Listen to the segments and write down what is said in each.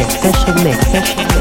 Everything between us be good.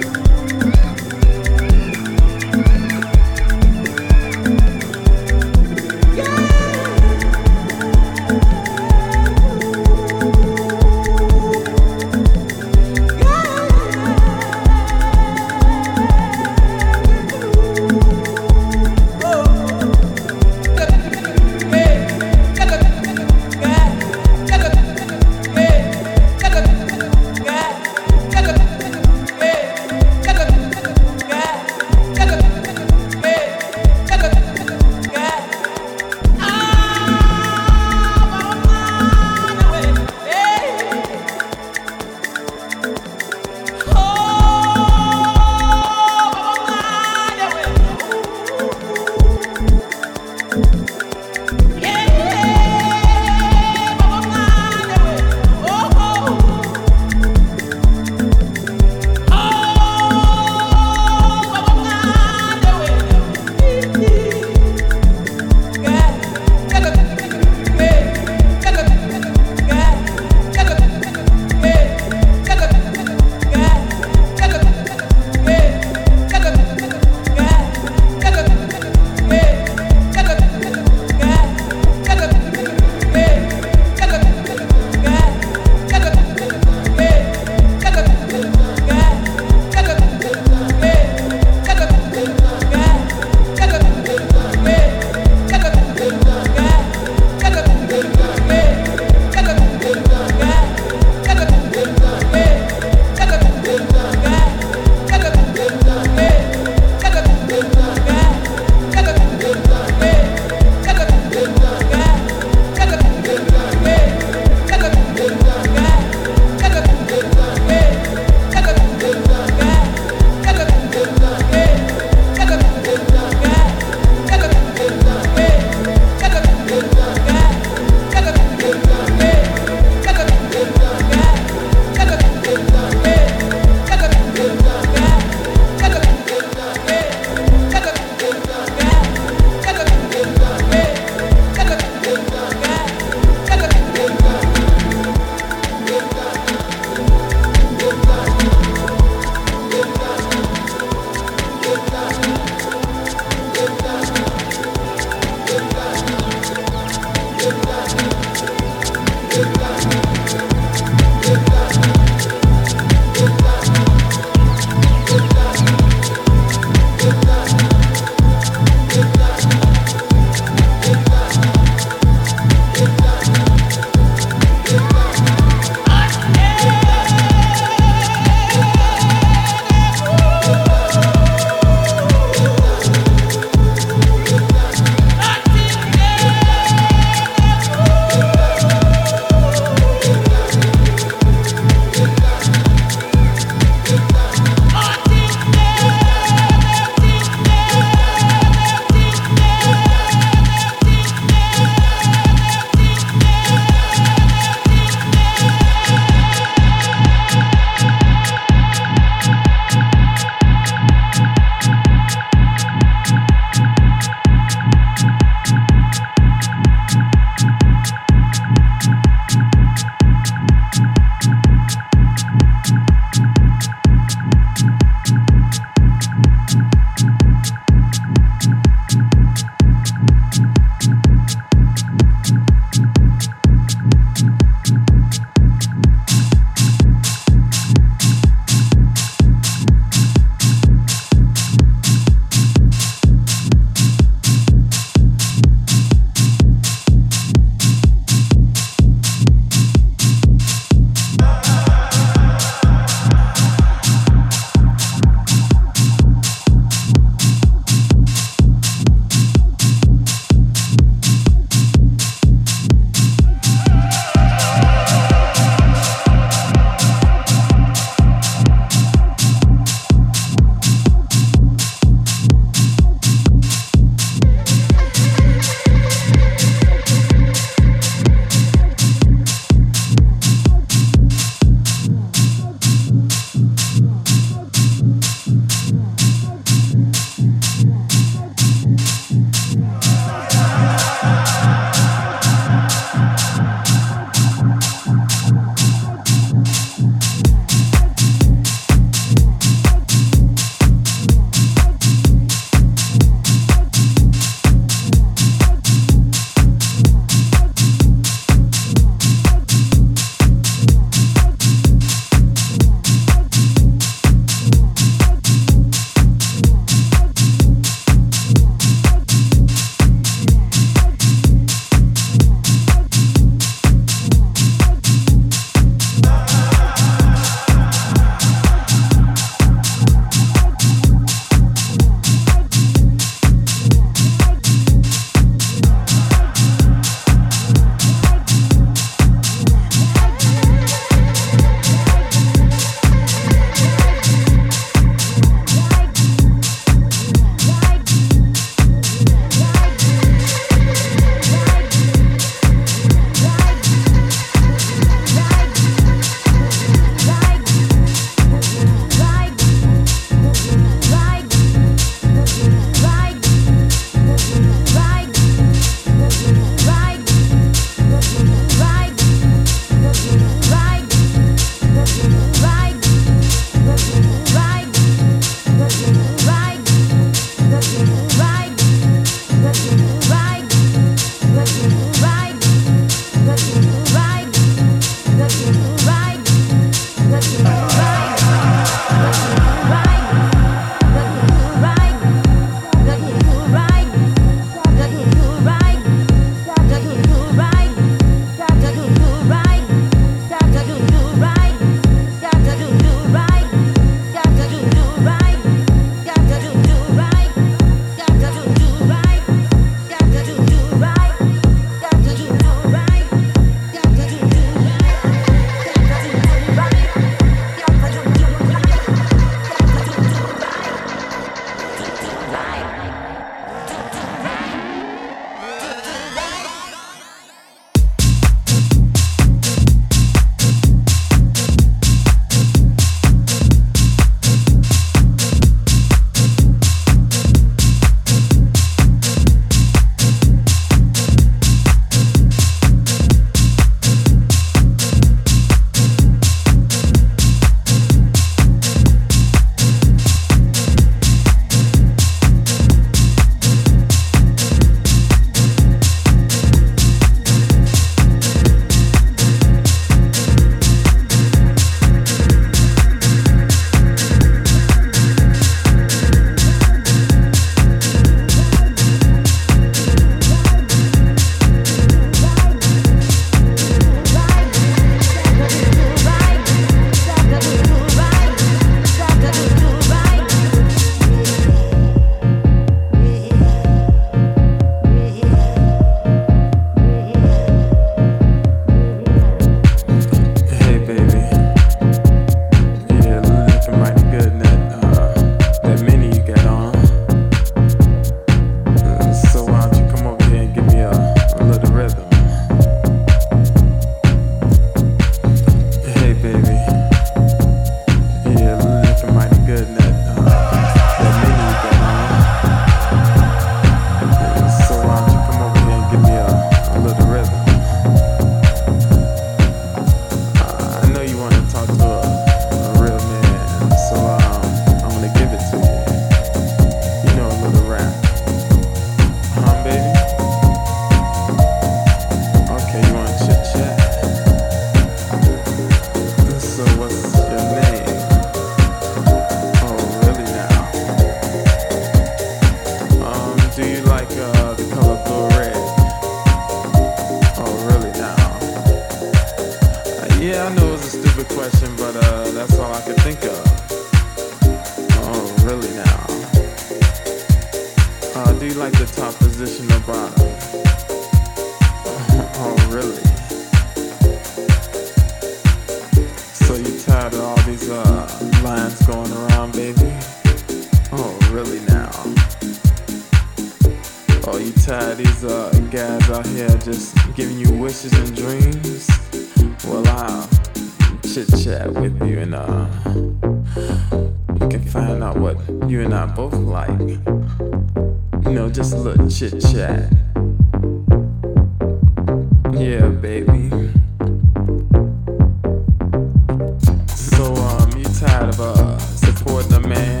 Uh, the man?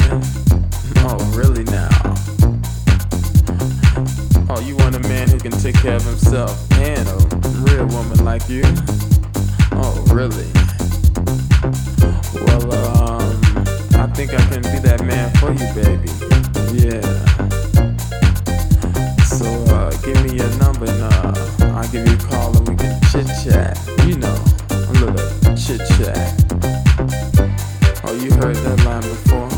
Oh, really now? Oh, you want a man who can take care of himself and a real woman like you? Oh, really? Well, um, I think I can be that man for you, baby. Yeah. So, uh, give me your number and uh, I'll give you a call and we can chit chat. You know, a little chit chat. Heard that line before?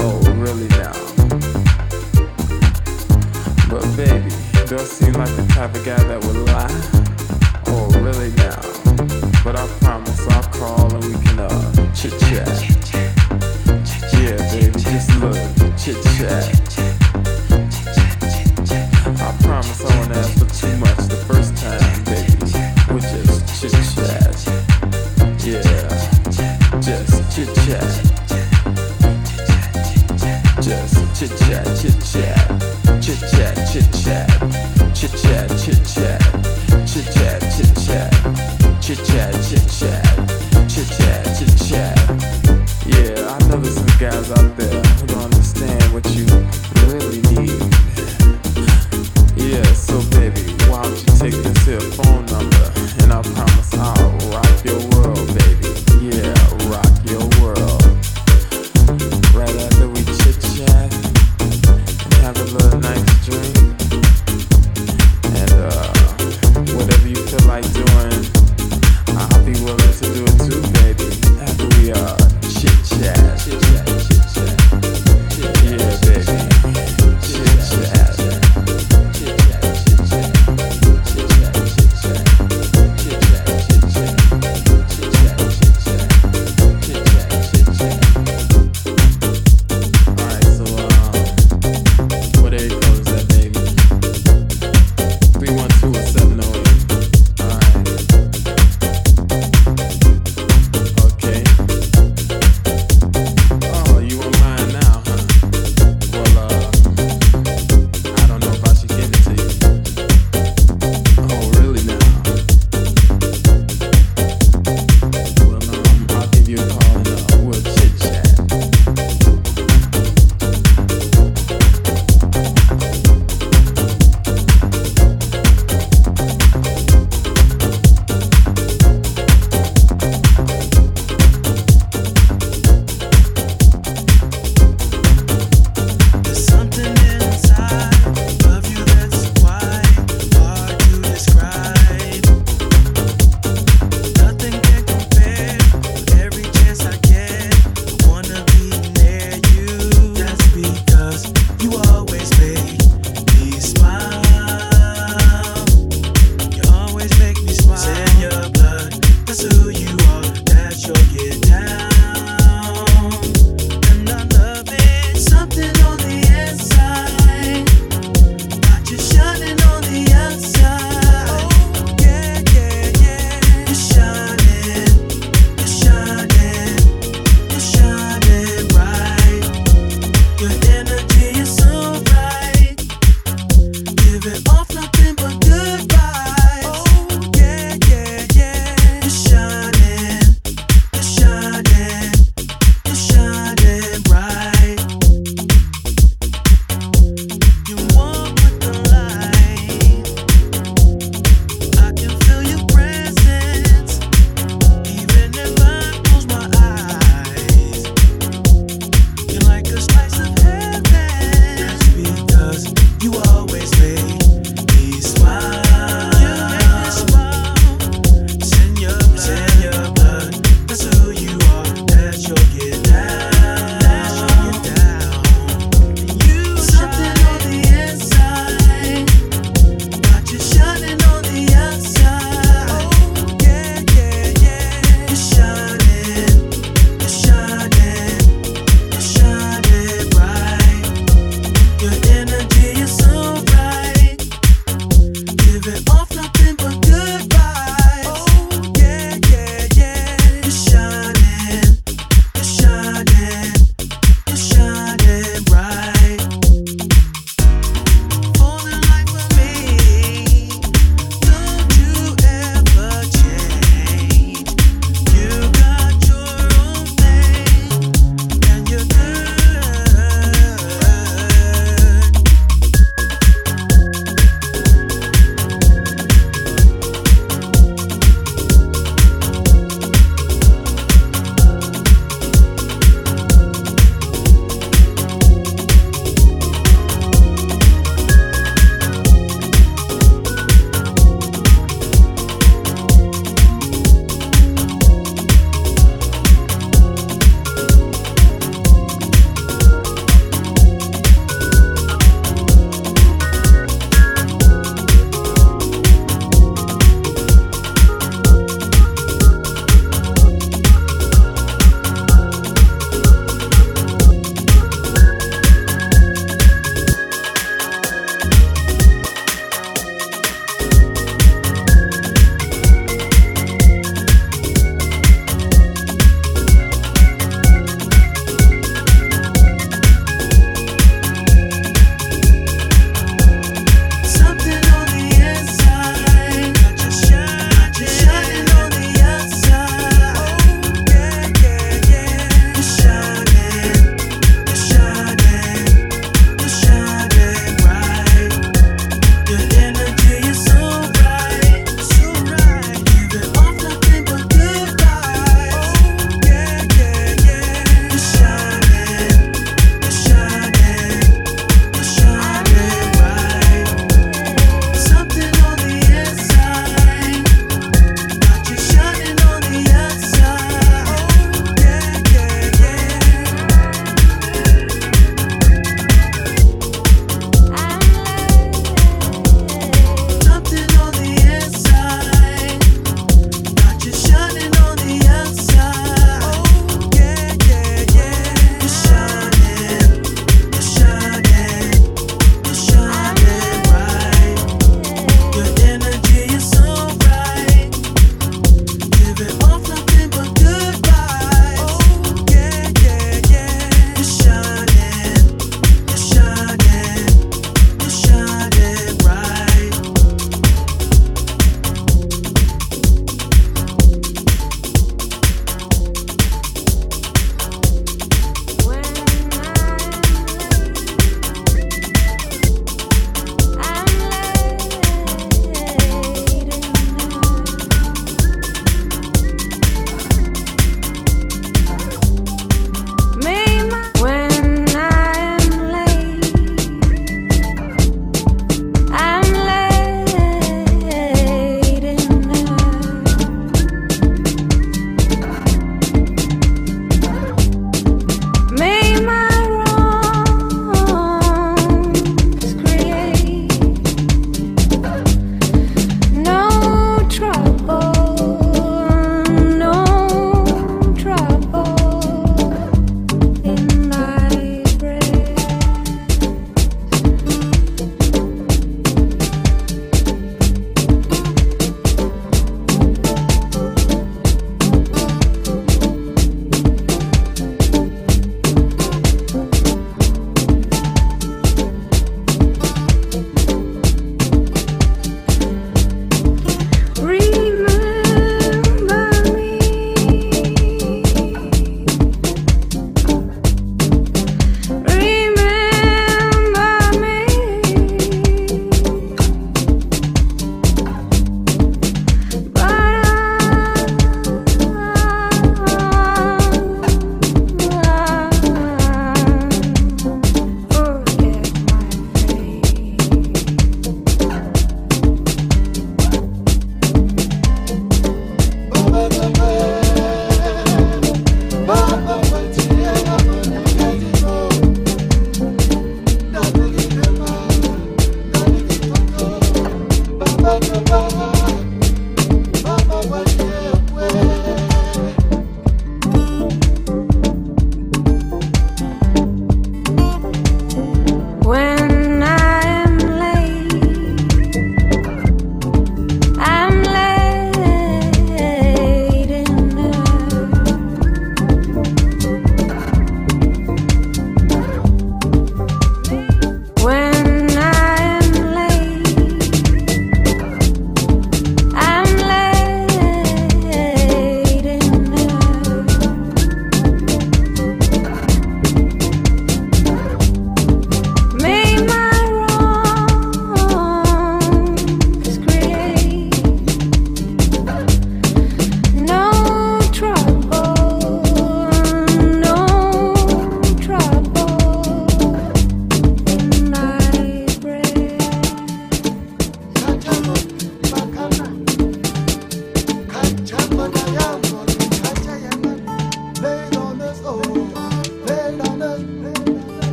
Oh, really now? But baby, don't seem like the type of guy that would lie. Oh, really now? But I promise I'll call and we can uh chit chat. Yeah, baby, just little chit chat.